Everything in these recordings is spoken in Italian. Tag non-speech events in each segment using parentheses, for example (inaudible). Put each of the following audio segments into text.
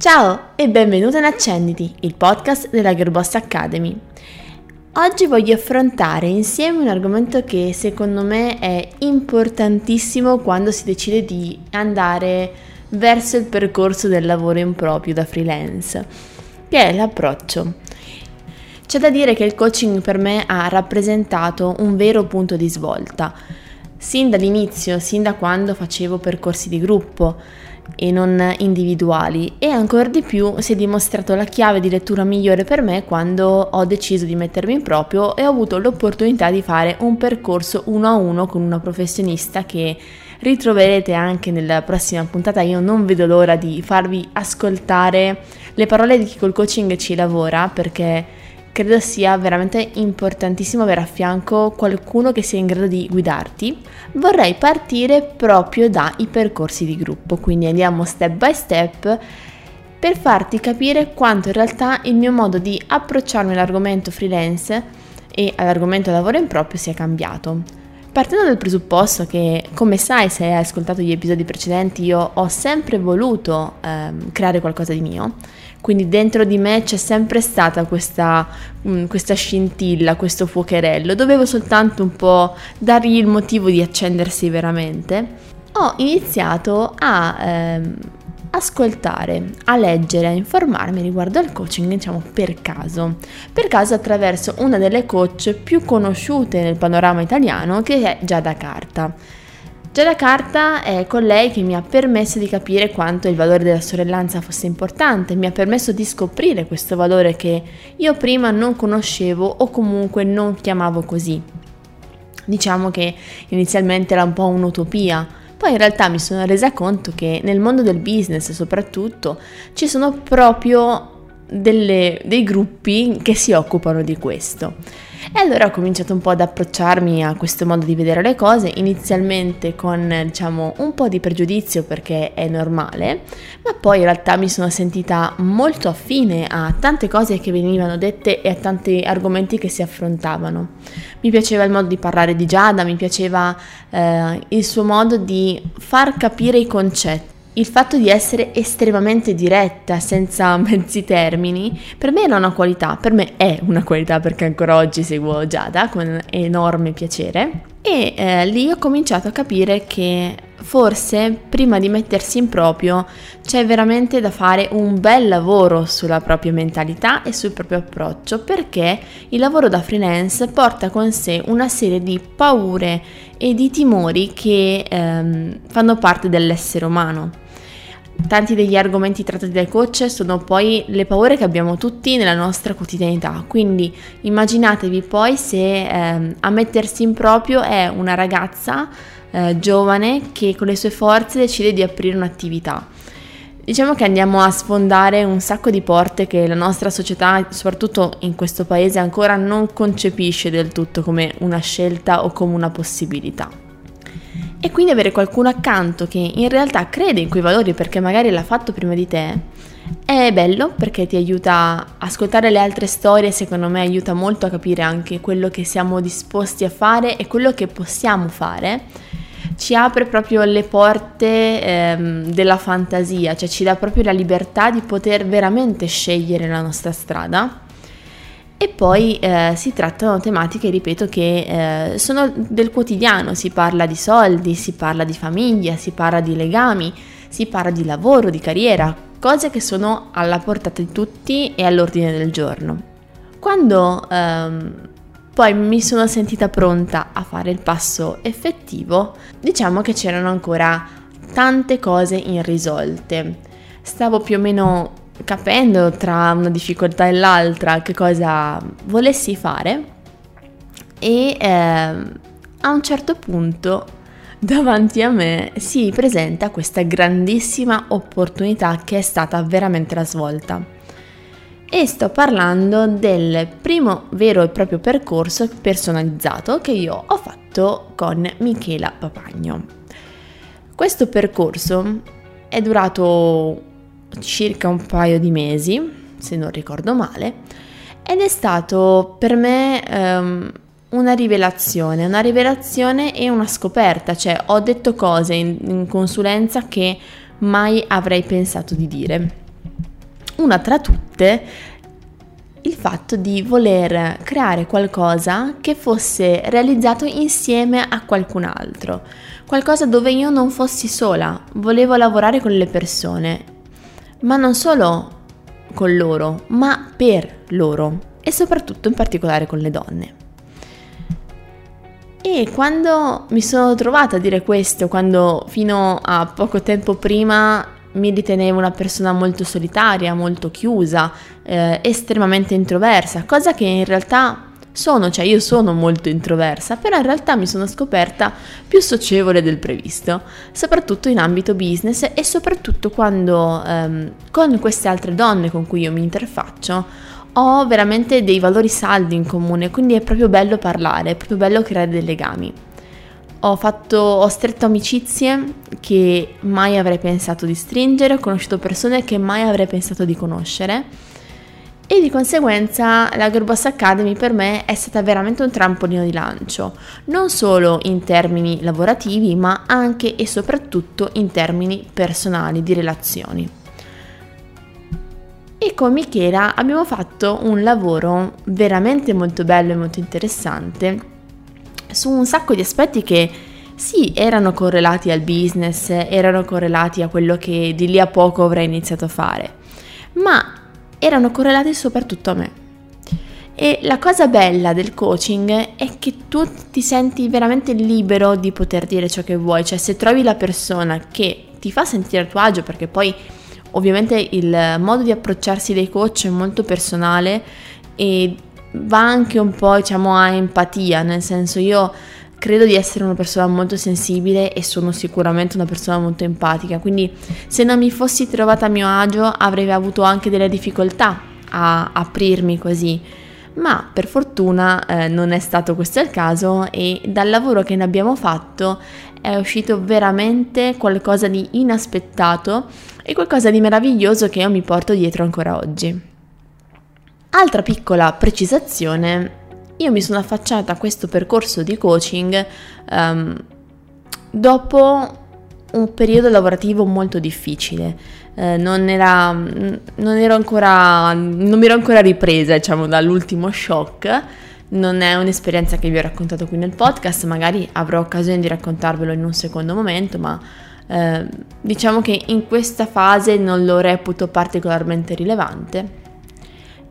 Ciao e benvenuta in Accenditi, il podcast della Girlboss Academy. Oggi voglio affrontare insieme un argomento che secondo me è importantissimo quando si decide di andare verso il percorso del lavoro in proprio da freelance, che è l'approccio. C'è da dire che il coaching per me ha rappresentato un vero punto di svolta, sin dall'inizio, sin da quando facevo percorsi di gruppo e non individuali e ancora di più si è dimostrato la chiave di lettura migliore per me quando ho deciso di mettermi in proprio e ho avuto l'opportunità di fare un percorso uno a uno con una professionista che ritroverete anche nella prossima puntata. Io non vedo l'ora di farvi ascoltare le parole di chi col coaching ci lavora perché credo sia veramente importantissimo avere a fianco qualcuno che sia in grado di guidarti, vorrei partire proprio dai percorsi di gruppo, quindi andiamo step by step per farti capire quanto in realtà il mio modo di approcciarmi all'argomento freelance e all'argomento lavoro in proprio sia cambiato. Partendo dal presupposto che, come sai se hai ascoltato gli episodi precedenti, io ho sempre voluto ehm, creare qualcosa di mio, quindi dentro di me c'è sempre stata questa, mh, mm, questa scintilla, questo fuocherello, dovevo soltanto un po' dargli il motivo di accendersi veramente. Ho iniziato a ehm, ascoltare, a leggere, a informarmi riguardo al coaching, diciamo per caso. Per caso attraverso una delle coach più conosciute nel panorama italiano che è Giada Carta. Giada Carta è colei che mi ha permesso di capire quanto il valore della sorellanza fosse importante, mi ha permesso di scoprire questo valore che io prima non conoscevo o comunque non chiamavo così. Diciamo che inizialmente era un po' un'utopia, poi in realtà mi sono resa conto che nel mondo del business soprattutto ci sono proprio delle, dei gruppi che si occupano di questo. E allora ho cominciato un po' ad approcciarmi a questo modo di vedere le cose, inizialmente con diciamo un po' di pregiudizio perché è normale, ma poi in realtà mi sono sentita molto affine a tante cose che venivano dette e a tanti argomenti che si affrontavano. Mi piaceva il modo di parlare di Giada, mi piaceva eh, il suo modo di far capire i concetti il fatto di essere estremamente diretta, senza (laughs) mezzi termini, per me era una qualità, per me è una qualità perché ancora oggi seguo Giada con enorme piacere. E eh, lì ho cominciato a capire che forse prima di mettersi in proprio c'è veramente da fare un bel lavoro sulla propria mentalità e sul proprio approccio perché il lavoro da freelance porta con sé una serie di paure e di timori che ehm, fanno parte dell'essere umano. Tanti degli argomenti trattati dai coach sono poi le paure che abbiamo tutti nella nostra quotidianità, quindi immaginatevi poi se ehm, a mettersi in proprio è una ragazza eh, giovane che con le sue forze decide di aprire un'attività. Diciamo che andiamo a sfondare un sacco di porte che la nostra società, soprattutto in questo paese, ancora non concepisce del tutto come una scelta o come una possibilità. E quindi avere qualcuno accanto che in realtà crede in quei valori perché magari l'ha fatto prima di te è bello perché ti aiuta a ascoltare le altre storie, secondo me aiuta molto a capire anche quello che siamo disposti a fare e quello che possiamo fare. Ci apre proprio le porte ehm, della fantasia, cioè ci dà proprio la libertà di poter veramente scegliere la nostra strada e poi eh, si trattano tematiche, ripeto, che eh, sono del quotidiano, si parla di soldi, si parla di famiglia, si parla di legami, si parla di lavoro, di carriera, cose che sono alla portata di tutti e all'ordine del giorno. Quando ehm, poi mi sono sentita pronta a fare il passo effettivo, diciamo che c'erano ancora tante cose irrisolte. Stavo più o meno capendo tra una difficoltà e l'altra che cosa volessi fare e eh, a un certo punto davanti a me si presenta questa grandissima opportunità che è stata veramente la svolta. E sto parlando del primo vero e proprio percorso personalizzato che io ho fatto con Michela Papagno. Questo percorso è durato circa un paio di mesi, se non ricordo male, ed è stato per me um, una rivelazione, una rivelazione e una scoperta, cioè ho detto cose in, in consulenza che mai avrei pensato di dire. una tra tutte il fatto di voler creare qualcosa che fosse realizzato insieme a qualcun altro, qualcosa dove io non fossi sola, volevo lavorare con le persone, ma non solo con loro, ma per loro e soprattutto in particolare con le donne. E quando mi sono trovata a dire questo, quando fino a poco tempo prima mi ritenevo una persona molto solitaria, molto chiusa, eh, estremamente introversa, cosa che in realtà sono, cioè io sono molto introversa, però in realtà mi sono scoperta più socievole del previsto, soprattutto in ambito business e soprattutto quando ehm, con queste altre donne con cui io mi interfaccio ho veramente dei valori saldi in comune, quindi è proprio bello parlare, è proprio bello creare dei legami. Ho, fatto, ho stretto amicizie che mai avrei pensato di stringere, ho conosciuto persone che mai avrei pensato di conoscere e di conseguenza la Girlboss Academy per me è stata veramente un trampolino di lancio, non solo in termini lavorativi ma anche e soprattutto in termini personali, di relazioni. E con Michela abbiamo fatto un lavoro veramente molto bello e molto interessante su un sacco di aspetti che sì, erano correlati al business, erano correlati a quello che di lì a poco avrei iniziato a fare, ma erano correlati soprattutto a me. E la cosa bella del coaching è che tu ti senti veramente libero di poter dire ciò che vuoi, cioè se trovi la persona che ti fa sentire a tuo agio, perché poi ovviamente il modo di approcciarsi dei coach è molto personale e va anche un po' diciamo a empatia, nel senso io credo di essere una persona molto sensibile e sono sicuramente una persona molto empatica, quindi se non mi fossi trovata a mio agio avrei avuto anche delle difficoltà a aprirmi così. Ma per fortuna eh, non è stato questo il caso e dal lavoro che ne abbiamo fatto è uscito veramente qualcosa di inaspettato e qualcosa di meraviglioso che io mi porto dietro ancora oggi. Altra piccola precisazione, io mi sono affacciata a questo percorso di coaching um, dopo un periodo lavorativo molto difficile. Eh, non, era, non, ero ancora, non mi ero ancora ripresa, diciamo, dall'ultimo shock. Non è un'esperienza che vi ho raccontato qui nel podcast, magari avrò occasione di raccontarvelo in un secondo momento, ma eh, diciamo che in questa fase non lo reputo particolarmente rilevante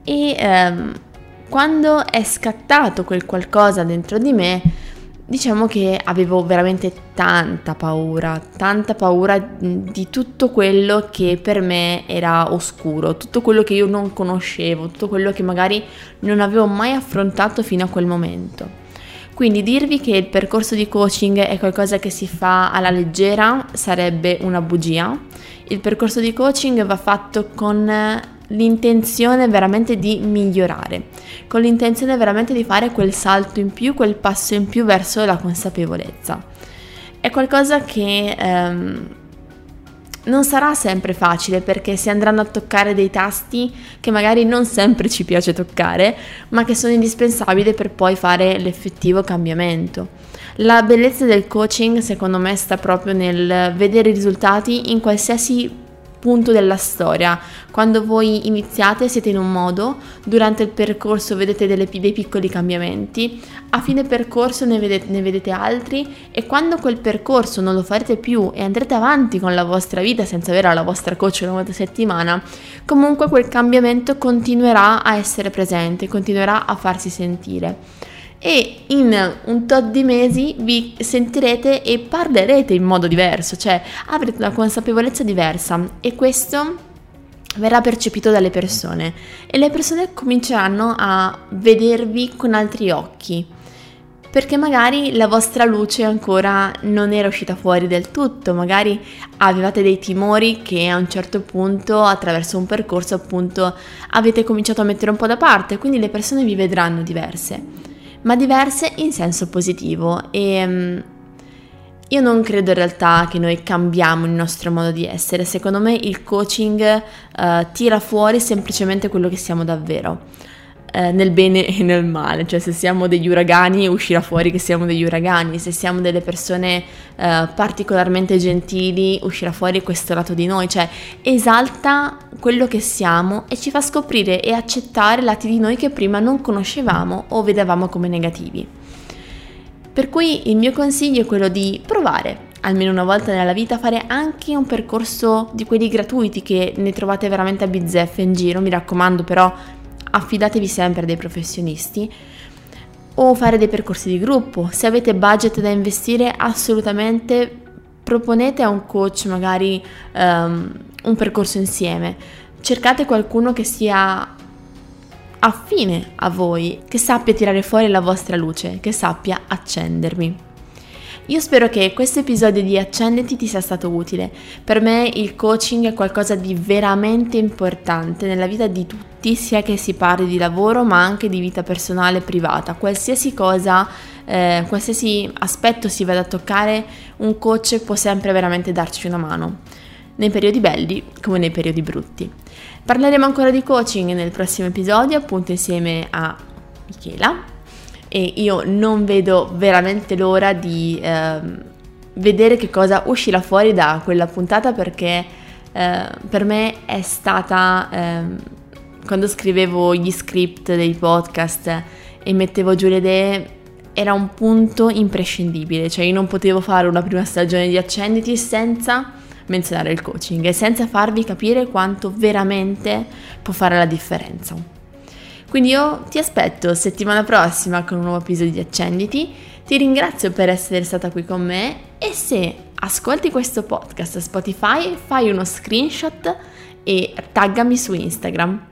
e ehm, quando è scattato quel qualcosa dentro di me, diciamo che avevo veramente tanta paura, tanta paura di tutto quello che per me era oscuro, tutto quello che io non conoscevo, tutto quello che magari non avevo mai affrontato fino a quel momento. Quindi dirvi che il percorso di coaching è qualcosa che si fa alla leggera sarebbe una bugia. Il percorso di coaching va fatto con l'intenzione veramente di migliorare, con l'intenzione veramente di fare quel salto in più, quel passo in più verso la consapevolezza. È qualcosa che ehm, non sarà sempre facile perché si andranno a toccare dei tasti che magari non sempre ci piace toccare, ma che sono indispensabili per poi fare l'effettivo cambiamento. La bellezza del coaching secondo me sta proprio nel vedere i risultati in qualsiasi punto della storia. Quando voi iniziate siete in un modo, durante il percorso vedete delle, dei piccoli cambiamenti, a fine percorso ne vedete, ne vedete altri e quando quel percorso non lo farete più e andrete avanti con la vostra vita senza avere la vostra coach una volta a settimana, comunque quel cambiamento continuerà a essere presente, continuerà a farsi sentire e in un tot di mesi vi sentirete e parlerete in modo diverso, cioè avrete una consapevolezza diversa e questo verrà percepito dalle persone. E le persone cominceranno a vedervi con altri occhi perché magari la vostra luce ancora non era uscita fuori del tutto, magari avevate dei timori che a un certo punto attraverso un percorso appunto avete cominciato a mettere un po' da parte, quindi le persone vi vedranno diverse ma diverse in senso positivo e um, io non credo in realtà che noi cambiamo il nostro modo di essere, secondo me il coaching uh, tira fuori semplicemente quello che siamo davvero. Eh, nel bene e nel male, cioè se siamo degli uragani uscirà fuori che siamo degli uragani, se siamo delle persone eh, particolarmente gentili uscirà fuori questo lato di noi, cioè esalta quello che siamo e ci fa scoprire e accettare lati di noi che prima non conoscevamo o vedevamo come negativi. Per cui il mio consiglio è quello di provare, almeno una volta nella vita, fare anche un percorso di quelli gratuiti che ne trovate veramente a bizzeffe in giro, mi raccomando però affidatevi sempre a dei professionisti o fare dei percorsi di gruppo. Se avete budget da investire, assolutamente proponete a un coach magari um, un percorso insieme. Cercate qualcuno che sia affine a voi, che sappia tirare fuori la vostra luce, che sappia accendervi. Io spero che questo episodio di Accenditi ti sia stato utile. Per me il coaching è qualcosa di veramente importante nella vita di tutti, sia che si parli di lavoro ma anche di vita personale e privata. Qualsiasi cosa, eh, qualsiasi aspetto si vada a toccare, un coach può sempre veramente darci una mano, nei periodi belli come nei periodi brutti. Parleremo ancora di coaching nel prossimo episodio, appunto insieme a Michela e io non vedo veramente l'ora di eh, vedere che cosa uscirà fuori da quella puntata perché eh, per me è stata eh, quando scrivevo gli script dei podcast e mettevo giù le idee era un punto imprescindibile, cioè io non potevo fare una prima stagione di Accenditi senza menzionare il coaching e senza farvi capire quanto veramente può fare la differenza. Quindi io ti aspetto settimana prossima con un nuovo episodio di Accenditi. Ti ringrazio per essere stata qui con me e se ascolti questo podcast a Spotify fai uno screenshot e taggami su Instagram.